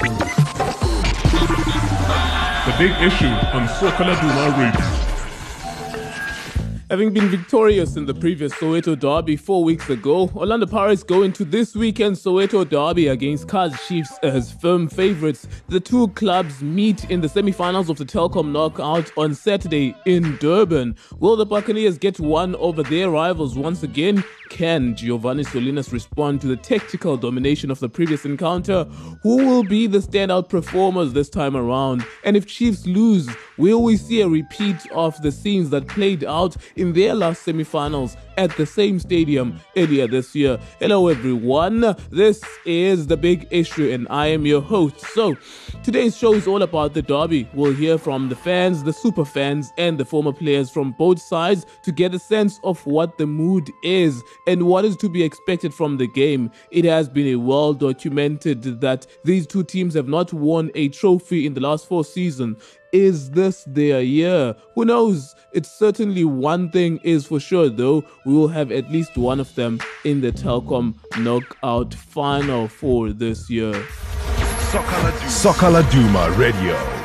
The big issue on Soccer Laduma Radio. Having been victorious in the previous Soweto derby four weeks ago, Orlando Pirates go into this weekend's Soweto derby against Kaizer Chiefs as firm favourites. The two clubs meet in the semi-finals of the Telkom Knockout on Saturday in Durban. Will the Buccaneers get one over their rivals once again? Can Giovanni Solinas respond to the tactical domination of the previous encounter? Who will be the standout performers this time around? And if Chiefs lose, we see a repeat of the scenes that played out in their last semi-finals at the same stadium earlier this year. Hello, everyone. This is the big issue, and I am your host. So, today's show is all about the derby. We'll hear from the fans, the super fans, and the former players from both sides to get a sense of what the mood is and what is to be expected from the game. It has been a well documented that these two teams have not won a trophy in the last four seasons. Is this their year? Who knows? It's certainly one thing is for sure, though. We will have at least one of them in the Telkom knockout final for this year. Soccer Laduma Radio.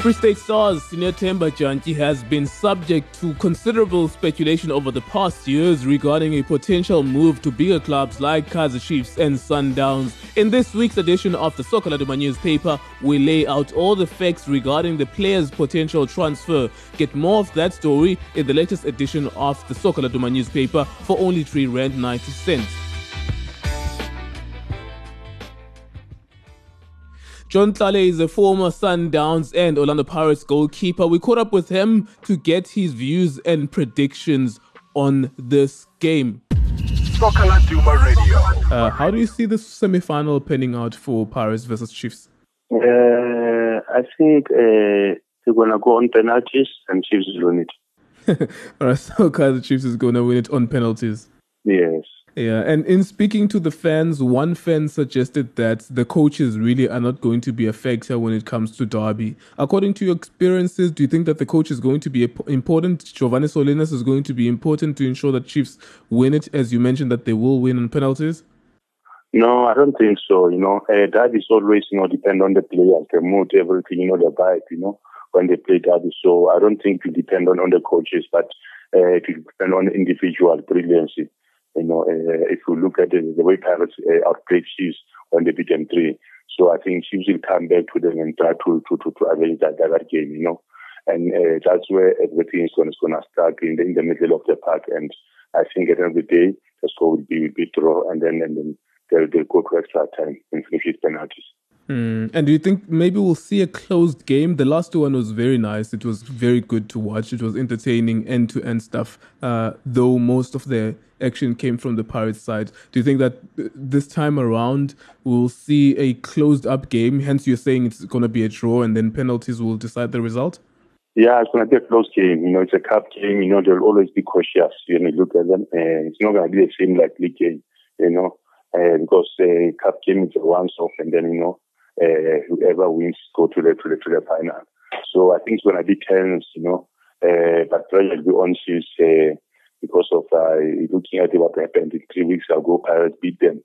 Free State Stars senior Themba Jantyi has been subject to considerable speculation over the past years regarding a potential move to bigger clubs like Kaizer Chiefs and Sundowns. In this week's edition of the Soccer Laduma newspaper, we lay out all the facts regarding the player's potential transfer. Get more of that story in the latest edition of the Soccer Laduma newspaper for only 3 Rand 90 cents. John Tlale is a former Sundowns and Orlando Pirates goalkeeper. We caught up with him to get his views and predictions on this game. Soccer Laduma Radio. Uh, how do you see the semi-final panning out for Pirates versus Chiefs? Uh, I think uh, they're going to go on penalties and Chiefs will win it. All right, so Kaizer Chiefs is going to win it on penalties. Yes. Yeah, and in speaking to the fans, one fan suggested that the coaches really are not going to be a factor when it comes to Derby. According to your experiences, do you think that the coach is going to be important? Giovanni Solinas is going to be important to ensure that Chiefs win it, as you mentioned that they will win on penalties? No, I don't think so. You know, uh, Derby is always, you know, depend on the players, the mood, everything, you know, the vibe, you know, when they play Derby. So I don't think it depend on, on the coaches, but uh, it depend on individual brilliancy. You know, uh, if you look at the, the way Pirates Chiefs when they beat them three, so I think Chiefs will come back to them and try to to to, to arrange that, that game. You know, and uh, that's where everything is going to start in the in the middle of the park. And I think at the end of the day, the score will be will be draw, and then and then they'll they'll go to extra time and finish with penalties. Mm. And do you think maybe we'll see a closed game? The last one was very nice. It was very good to watch. It was entertaining, end to end stuff. Uh, though most of the action came from the Pirates side. Do you think that this time around we'll see a closed up game? Hence, you're saying it's going to be a draw, and then penalties will decide the result. Yeah, it's going to be a close game. You know, it's a cup game. You know, they'll always be cautious you look at them. Uh, it's not going to be the same like league game. You know, uh, because uh, cup game is a once off, and then you know uh, whoever wins go to the to the to the final. So I think it's going to be tense, you know. Uh, but gradually on sees uh, because of uh, looking at what happened three weeks ago, Pirates beat them.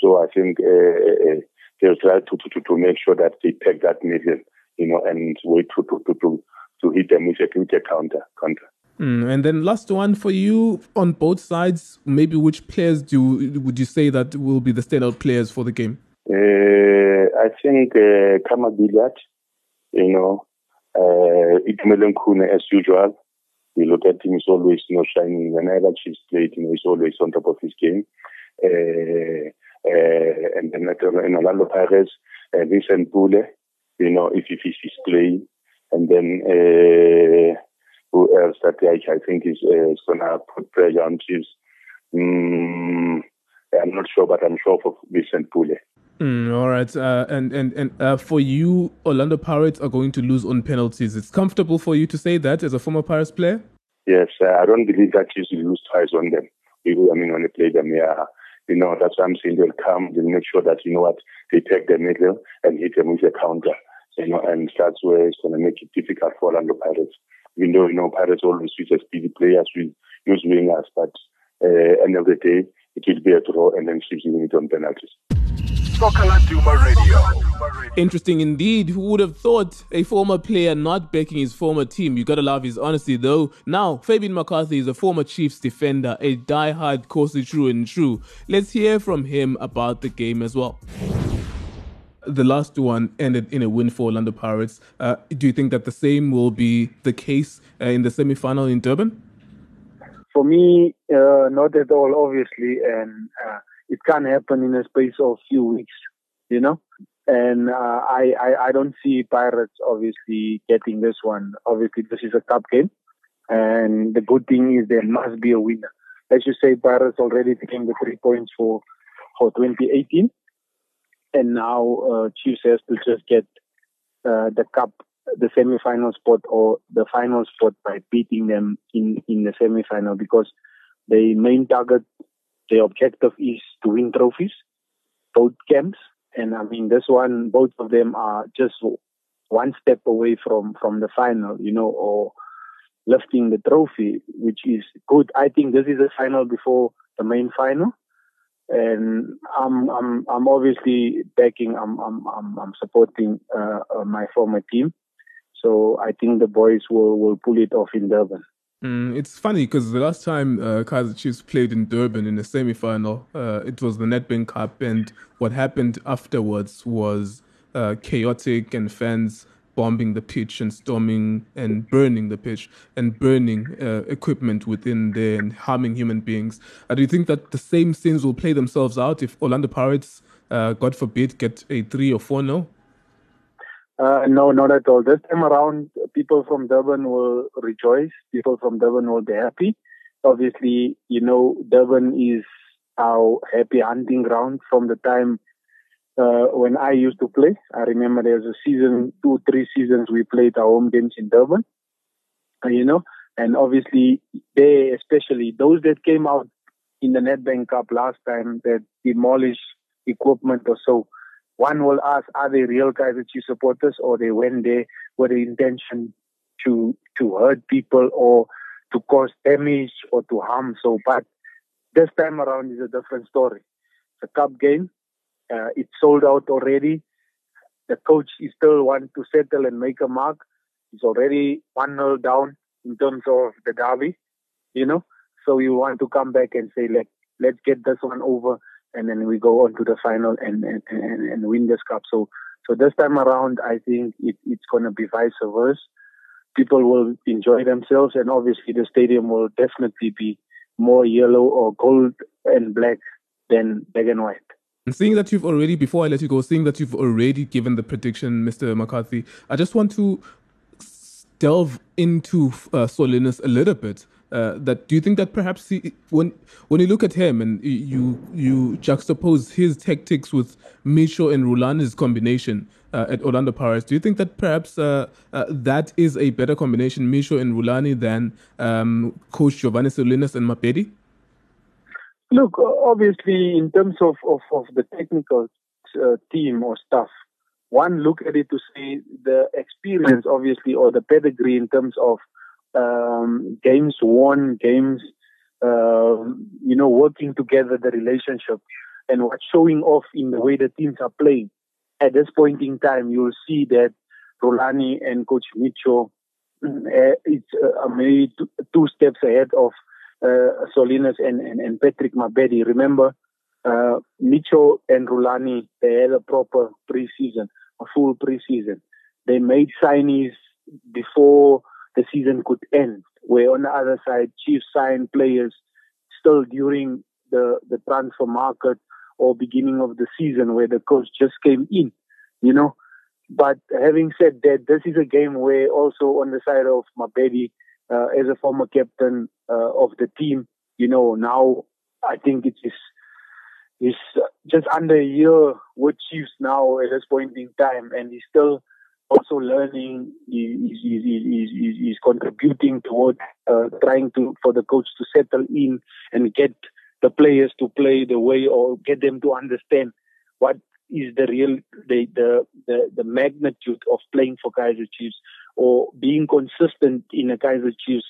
So I think uh, uh, they'll try to, to to make sure that they take that middle, you know, and wait to to to to, to hit them with a, with a counter counter. Mm, and then last one for you on both sides. Maybe which players do would you say that will be the standout players for the game? Uh, I think uh, Khama Billiat, you know, uh, Itumeleng Khune as usual. We look at him, he's always, you know, shining. Whenever Chiefs played, you know, he's always on top of his game. Uh, uh, and then in Orlando Pirates, uh, Vincent Pule, you know, if, if he's playing. And then uh, who else that I, I think is, uh, is going to put pressure on Chiefs? Mm, I'm not sure, but I'm sure for Vincent Pule. Mm, all right, uh, and and and uh, for you, Orlando Pirates are going to lose on penalties. It's comfortable for you to say that as a former Pirates player. Yes, uh, I don't believe that you lose twice on them. I mean, when they play them, yeah, you know, that's what I'm saying. They'll come, they'll make sure that you know what they take the middle and hit them with a counter, you know, and that's where it's going to make it difficult for Orlando Pirates even though, you know, Pirates always use speedy players, we use wingers, but uh, end of the day, it will be a draw and then Chiefs winning it on penalties. Interesting indeed. Who would have thought a former player not backing his former team? You gotta love his honesty though. Now, Fabian McCarthy is a former Chiefs defender, a die-hard Kosi true and true. Let's hear from him about the game as well. The last one ended in a win for Orlando Pirates. Uh, do you think that the same will be the case uh, in the semi-final in Durban? For me, uh, not at all, obviously, and uh, it can't happen in a space of few weeks, you know. And uh, I, I I don't see Pirates obviously getting this one. Obviously, this is a cup game, and the good thing is there must be a winner. As you say, Pirates already taking the three points for for 2018, and now uh, Chiefs has to just get uh, the cup, the semi-final spot or the final spot by beating them in in the semi-final because the main target the objective is to win trophies, both camps. And I mean, this one, both of them are just one step away from, from the final, you know, or lifting the trophy, which is good. I think this is the final before the main final. And I'm, I'm, I'm obviously backing, I'm, I'm, I'm, I'm supporting uh, uh, my former team. So I think the boys will, will pull it off in Durban. Mm, it's funny because the last time uh, Kaizer Chiefs played in Durban in the semi-final, uh, it was the Nedbank Cup, and what happened afterwards was uh, chaotic and fans bombing the pitch and storming and burning the pitch and burning uh, equipment within there and harming human beings. Uh, do you think that the same scenes will play themselves out if Orlando Pirates, uh, God forbid, get a three or four no? Uh, no, not at all. This time around, people from Durban will rejoice. People from Durban will be happy. Obviously, you know, Durban is our happy hunting ground from the time uh, when I used to play. I remember there was a season, two, three seasons we played our home games in Durban. Uh, you know, and obviously they, especially those that came out in the Nedbank Cup last time that demolished equipment or so one will ask, are they real Kaizer Chiefs supporters or they went there with the intention to to hurt people or to cause damage or to harm? So, but this time around is a different story. It's a cup game. Uh, it's sold out already. The coach is still want to settle and make a mark. He's already 1 0 down in terms of the derby, you know. So you want to come back and say, let, let's get this one over and then we go on to the final and and, and, and win this cup. So so this time around, I think it, it's going to be vice versa. People will enjoy themselves, and obviously the stadium will definitely be more yellow or gold and black than black and white. And seeing that you've already, before I let you go, seeing that you've already given the prediction, Mr. McCarthy, I just want to delve into uh, a little bit uh, that do you think that perhaps he, when when you look at him and you you juxtapose his tactics with Micho and Rulani's combination uh, at Orlando Pirates, do you think that perhaps uh, uh that is a better combination, Micho and Rulani, than um, Coach Giovanni Solinas and Mabedi? Look, obviously, in terms of, of, of the technical uh, team or staff, one look at it to see the experience, obviously, or the pedigree in terms of um, games won, games, uh, you know, working together, the relationship, and what's showing off in the way the teams are playing. At this point in time, you'll see that Rulani and Coach Micho, uh, it's uh, maybe two, two, steps ahead of uh, Solinas and, and, and Patrick Mabedi. Remember, uh, Micho and Rulani, they had a proper preseason, a full preseason. They made signings before the season could end. Where on the other side, Chiefs signed players still during the, the transfer market or beginning of the season where the coach just came in, you know. But having said that, this is a game where also on the side of Mabedi, uh, as a former captain uh, of the team, you know, now I think it is is just under a year with Chiefs now at this point in time, and he's still also learning is, is, is, is, contributing toward uh, trying to for the coach to settle in and get the players to play the way or get them to understand what is the real the the the, the magnitude of playing for Kaizer Chiefs or being consistent in a Kaizer Chiefs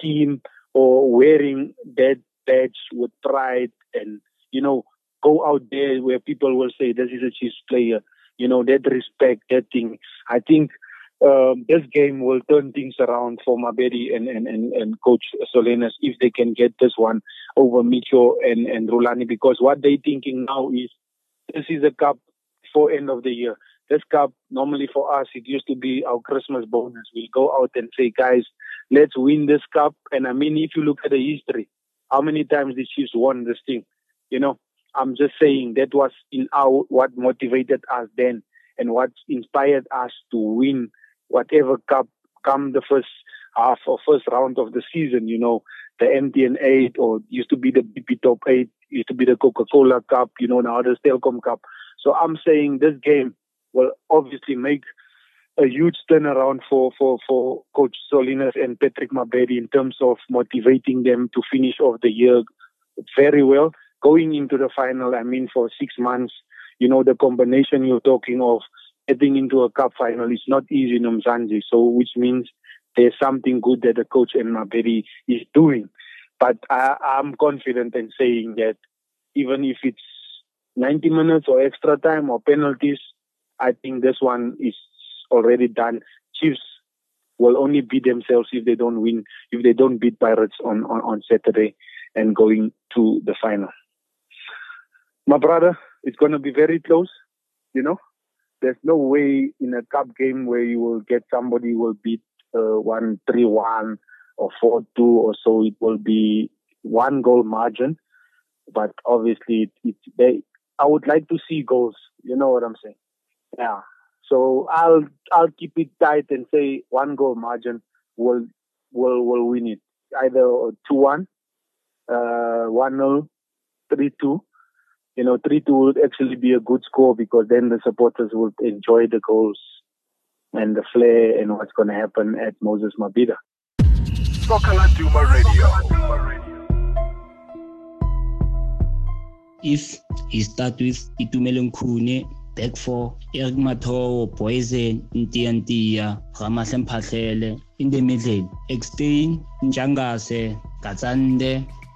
team or wearing that badge with pride and, you know, go out there where people will say this is a Chiefs player, you know, that respect, that thing. I think um, this game will turn things around for Mabedi and, and, and, and Coach Solinas if they can get this one over Micho and, and Rulani because what they're thinking now is this is a cup for end of the year. This cup, normally for us, it used to be our Christmas bonus. We'll go out and say, guys, let's win this cup. And I mean, if you look at the history, how many times the Chiefs won this thing? You know, I'm just saying that was in our what motivated us then and what inspired us to win whatever cup come the first half or first round of the season. You know, the MTN 8 or used to be the BP Top 8, used to be the Coca-Cola Cup. You know, now the Telkom Cup. So I'm saying this game will obviously make a huge turnaround for, for, for Coach Solinas and Patrick Mabedi in terms of motivating them to finish off the year very well. Going into the final, I mean, for six months, you know, the combination you're talking of getting into a cup final is not easy in Mzansi. So, which means there's something good that the coach and Mabedi is doing. But I, I'm confident in saying that even if it's 90 minutes or extra time or penalties, I think this one is already done. Chiefs will only beat themselves if they don't win, if they don't beat Pirates on, on, on Saturday and going to the final. My brother, it's going to be very close, you know. There's no way in a cup game where you will get somebody will beat uh, 1 3 1 or 4 2 or so. It will be one goal margin. But obviously, it, they, I would like to see goals. You know what I'm saying? Yeah. So I'll I'll keep it tight and say one goal margin will will will win it. Either two one, uh one nil, three two. You know, three two would actually be a good score because then the supporters would enjoy the goals and the flair and what's going to happen at Moses Mabhida. If he start with Itumeleng Khune, back four Eric Mathoho, Poison, Ntiantia, Ramahle Mphahlele, in the middle, Ekstein, Ntshangase,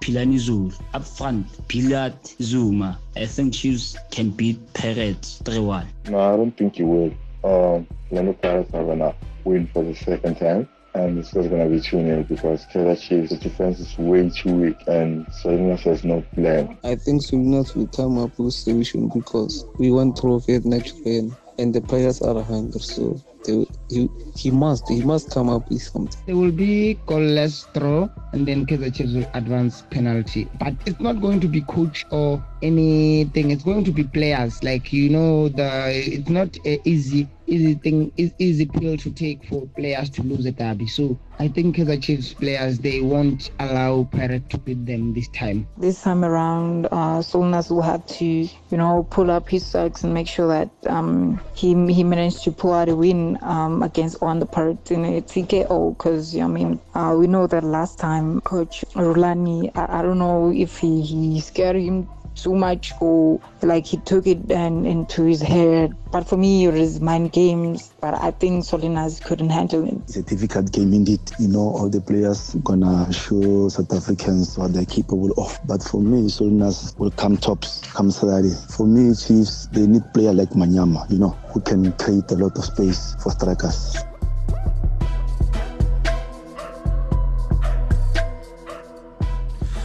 Philani Zulu. Up front, Pilat Zuma. I think Chiefs can beat Pirates 3-1. No, I don't think you will. Um, Lando Pirates are gonna win for the second time and it's just going to be 2 0 because Kaizer Chiefs' defense is way too weak and Solinas has no plan. I think Solinas will come up with a solution because we want trophy at next win and the players are hungry so they, he, he must he must come up with something. There will be goalless draw and then Kaizer Chiefs will advance penalty. But it's not going to be coach or anything. It's going to be players. Like you know, the it's not an easy easy thing easy pill to take for players to lose a derby. So I think the Chiefs players they won't allow Pirate to beat them this time. This time around, uh, Solinas will have to you know pull up his socks and make sure that um, he he managed to pull out a win um, against on the Pirates in a TKO. Because I mean uh, we know that last time Coach Rulani I, I don't know if he he scared him too much or like he took it and into his head. But for me, it was mind games. But I think Solinas couldn't handle it. It's a difficult game indeed. You know, all the players gonna show South Africans what they're capable of. But for me, Solinas will come tops come Saturday. For me, Chiefs, they need player like Manyama, you know, who can create a lot of space for strikers.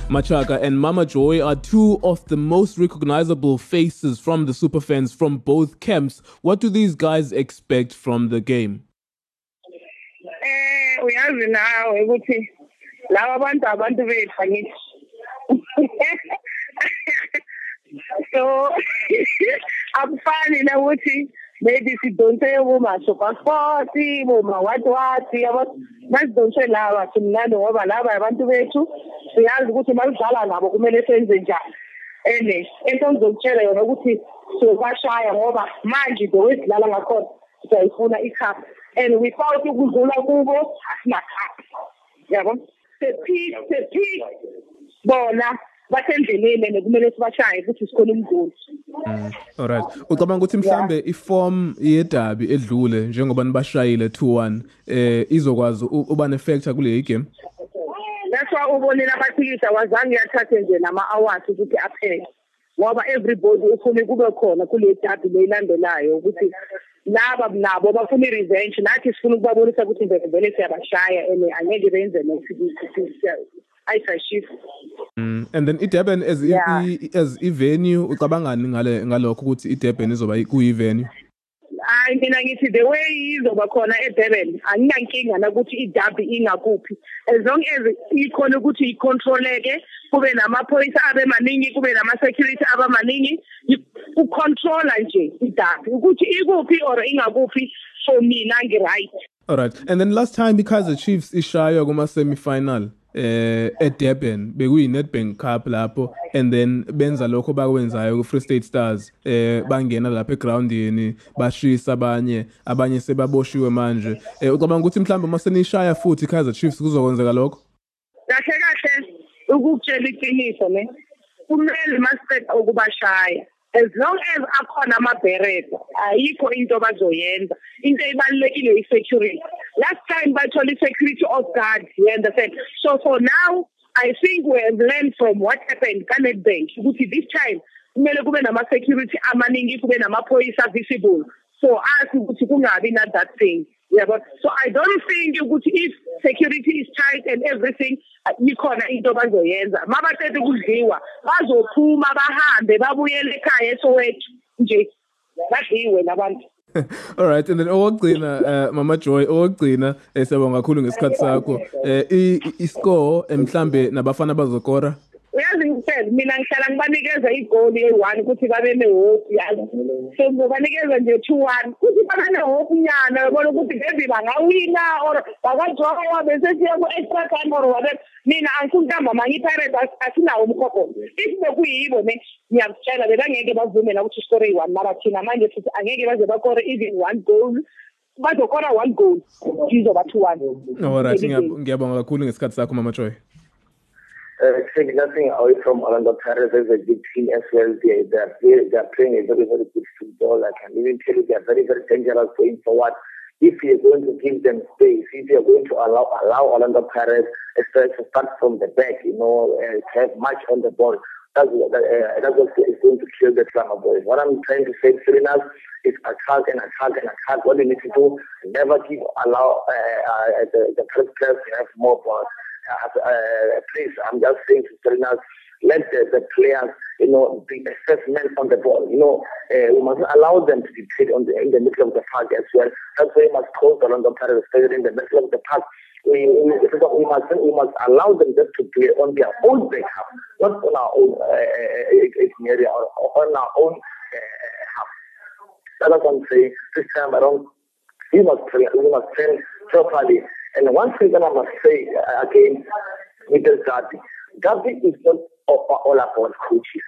Machaka and Mama Joy are two of the most recognizable faces from the superfans from both camps. What do these guys expect from the game? Eh uyazi nawe ukuthi laba abantu abantu bethu angithi so akufani maybe sidonse boma-supersport boma-what what yabo? Masidonse laba simnandi ngoba laba abantu bethu siyazi ukuthi uma sidlala nabo kumele senze njani. And into ngizokutshela yona ukuthi siyobashaya ngoba manje the way sidlala ngakhona siyayifuna icup and without ukudlula kubo asinacup yabo? Sepeak sepeak bona basendleleni and kumele sibashaye ukuthi sikhona umgoli Mm. Alright. Ucabanga ukuthi mhlambe iform yedabi edlule njengoba nibashayile 2-1 eh izokwazi u- uba nefactor kule game. that's why ubonile amaphilisi awazange athathe nje nama-awards ukuthi aphele ngoba everybody ufuna kube khona kule dabi leyilandelayo ukuthi laba nabo bafuna i-revenge nathi sifuna ukubabonisa ukuthi vele vele siyabashaya and angeke benze ayisashifa Mm. And then iDurban as i- Yeah. i- as ivenue ucabangani ngale ngalokho ukuthi iDurban izoba kuyi venue. hayi mina ngithi the way izoba khona eDurban anginankinga nakuthi idabi ingakuphi as long as ikhona ukuthi icontroleke kube namaphoyisa abe maningi kube nama-security aba maningi i- ucontrola nje idabi ukuthi ikuphi or ingakuphi for mina ngi-right Alright. And then last time iKaizer Chiefs ishaywa kuma semi-final eh eDurban bekuyi Nedbank Cup lapho and then benza lokho bakwenzayo ku Free State Stars eh bangena lapha egroundini bashisa abanye abanye sebaboshiwe manje. Eh ucabanga ukuthi mhlawumbe uma senishaya futhi iKaizer Chiefs kuzokwenzeka lokho? Kahle kahle ukukutshela iqiniso ne kumele masiqeda ukubashaya as long as akhona amabhereda ayikho into bazoyenza into ebalulekile i-security. Last time bathola i-security of guard you understand? So for now i think we have learned from what happened ka-nedbank ukuthi this time kumele kube nama-security amaningi kube namaphoyisa visible so ask ukuthi kungabi na that thing. Yabo so i don't think ukuthi if security is tight and everything uh, ikhona into bazoyenza mabaqeda ukudliwa bazophuma bahambe babuyele ekhaya esowethu nje badliwe labantu Alright and then owogcina uh, Mama Joy owogcina eh, siyabonga kakhulu ngesikhathi sakho. Eh i- i- iscore eh, mhlambe nabafana bazokora? Uyazi ngitshela mina ngihlala ngibanikeza igoli eyi-one ukuthi babe nehope yazi? So ngizobanikeza nje two one kuthi babe nehope nyana yabona ukuthi maybe bangawina or bangadrawa bese siya ku-extra time or whatever. Mina angifuni ntambama ngi-pirate asinawo umkhokho. If bekuyibo ne ngiyakutshela bebangeke bavumela ukuthi iskore yi-one mara thina manje futhi angeke baze bakore even one goal. Bazokora one goal izoba two one Alright ngiyab- ngiyabonga kakhulu ngesikhathi sakho Mama Joy. Uh, take nothing away from Orlando Pirates as a good team as well. They, they, are, they are playing a very, very good football. I can even tell you they are very, very dangerous going forward. If you're going to give them space, if you're going to allow allow Orlando Pirates to start from the back, you know, to have much on the ball, that's, what- uh, that's what is going to kill the drama boys. What I'm trying to say, Sirinas, is attack and attack and attack. What they need to do, never give allow uh, uh, the, the players to have more balls uh, uh, please, I'm just saying to Serinas, let the, the players, you know, be assessment on the ball. You know, uh, we must allow them to be played on the, in the middle of the park as well. That's why we must close the London Pirates, especially in the middle of the park. We, we, we must we must allow them just to play on their own backup, not on our own uh, area or on our own uh, half. That's what I'm saying. This time around, we must play, we must train properly. And one thing that I must say uh, again with the Derby, Derby is not all, about coaches.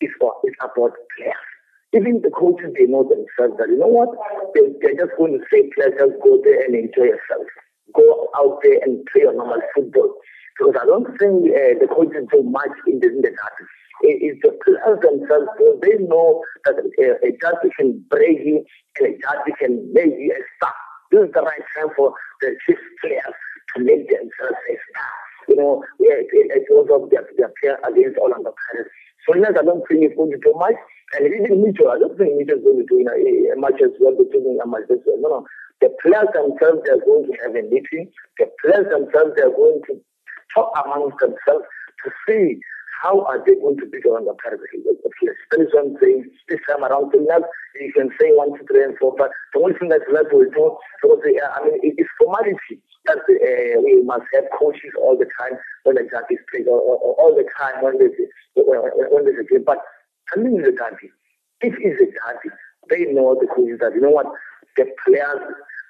It's, all, it's about players. Even the coaches, they know themselves that, you know what, they, they're just going to say, players, just go there and enjoy yourself. Go out there and play your normal football. Because I don't think uh, the coaches do much in the, derby. It- It's the players themselves, because they know that uh, a derby can break you and a derby can make you a star. This is the right time for the chief players to make themselves a star. You know, yeah, it, it, it was of their, their player against all Orlando Pirates. So yes, I don't think it's going to do much. And even Mitchell, I don't think Mitchell is going to do you know, a much as well between a much as well. No, no. The players themselves, they're going to have a meeting. The players themselves, they're going to talk amongst themselves to see how are they going to beat Orlando Pirates. That is one thing. This time around, so now you can say one, two, three, and four, but the only thing that left will do, because uh, I mean, it, it's formality that uh, we must have coaches all the time when the derby is played, or, or, or all the time when there's a, when, when there's a game. But coming to the derby, if it's a derby, they know the coaches that you know what the players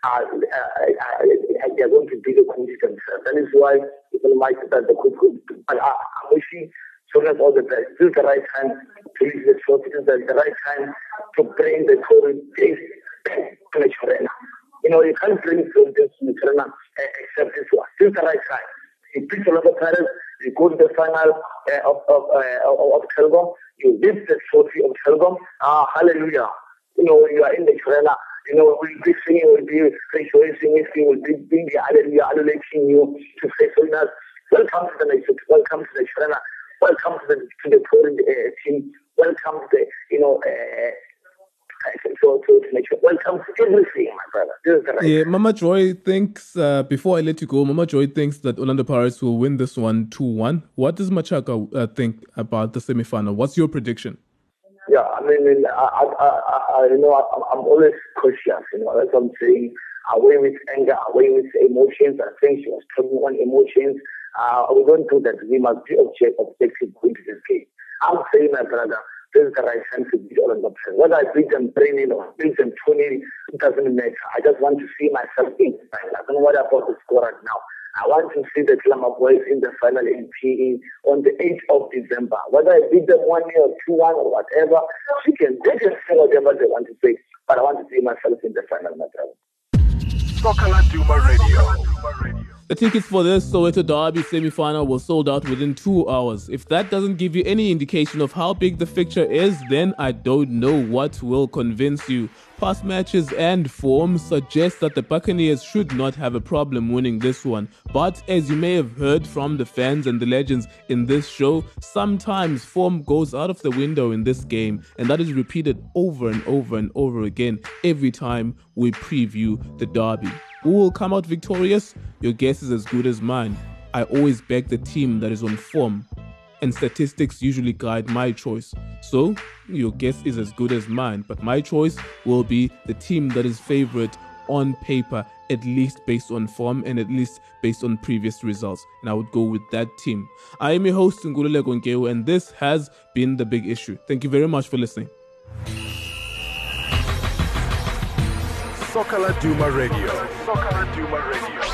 are, uh, uh, they're going to be the coaches themselves. That is why people might that the coach. But I, I'm wishing that's all the. This is the right time to use the. This is the right time to bring the COVID case to Michorena. You know, you can't bring this to Michorena except this one. Is the right time. You beat a lot of parents, You go to the final uh, of of, uh, of Telkom, you lift the trophy of Telkom. Ah, hallelujah! You know you are in the trailer. You know, we'll be singing, we'll be rejoicing we'll be being the hallelujah, adulating you to so welcome to the nation, welcome to the Shirana, welcome to the, to the touring uh, team, welcome to the, you know, uh, so to, to make sure, welcome to everything, my brother. This is the right Yeah, Mama Joy thinks, uh, before I let you go, Mama Joy thinks that Orlando Pirates will win this one 2 1. What does Machaka uh, think about the semi final? What's your prediction? Yeah, I mean, I, I, I, I you know, I'm, I'm always cautious. You know, that's what I'm saying. Away with anger, away with emotions. I think she was talking on emotions. Uh, we don't do that. We must be object, objective going to this game. I'm saying, my brother, this is the right time to beat all of them. Whether I beat them 3 or beat them 20, it doesn't matter. I just want to see myself in the final. I don't know what about the score right now. I want to see the Glamour Boys in the final in PE on the 8th of December. Whether I beat them 1 or 2 1 or whatever, she can, they can say whatever they want to say. But I want to see myself in the final, my brother. Duma Radio. The tickets for this Soweto Derby semi-final were sold out within two hours. If that doesn't give you any indication of how big the fixture is, then I don't know what will convince you. Past matches and form suggest that the Buccaneers should not have a problem winning this one. But as you may have heard from the fans and the legends in this show, sometimes form goes out of the window in this game, and that is repeated over and over and over again every time we preview the derby. Who will come out victorious? Your guess is as good as mine. I always back the team that is on form, and statistics usually guide my choice. So, your guess is as good as mine, but my choice will be the team that is favorite on paper, at least based on form and at least based on previous results. And I would go with that team. I am your host, Ngulule Gonkeu, and this has been the big issue. Thank you very much for listening. Soccer Duma Radio. Soccer Duma Radio.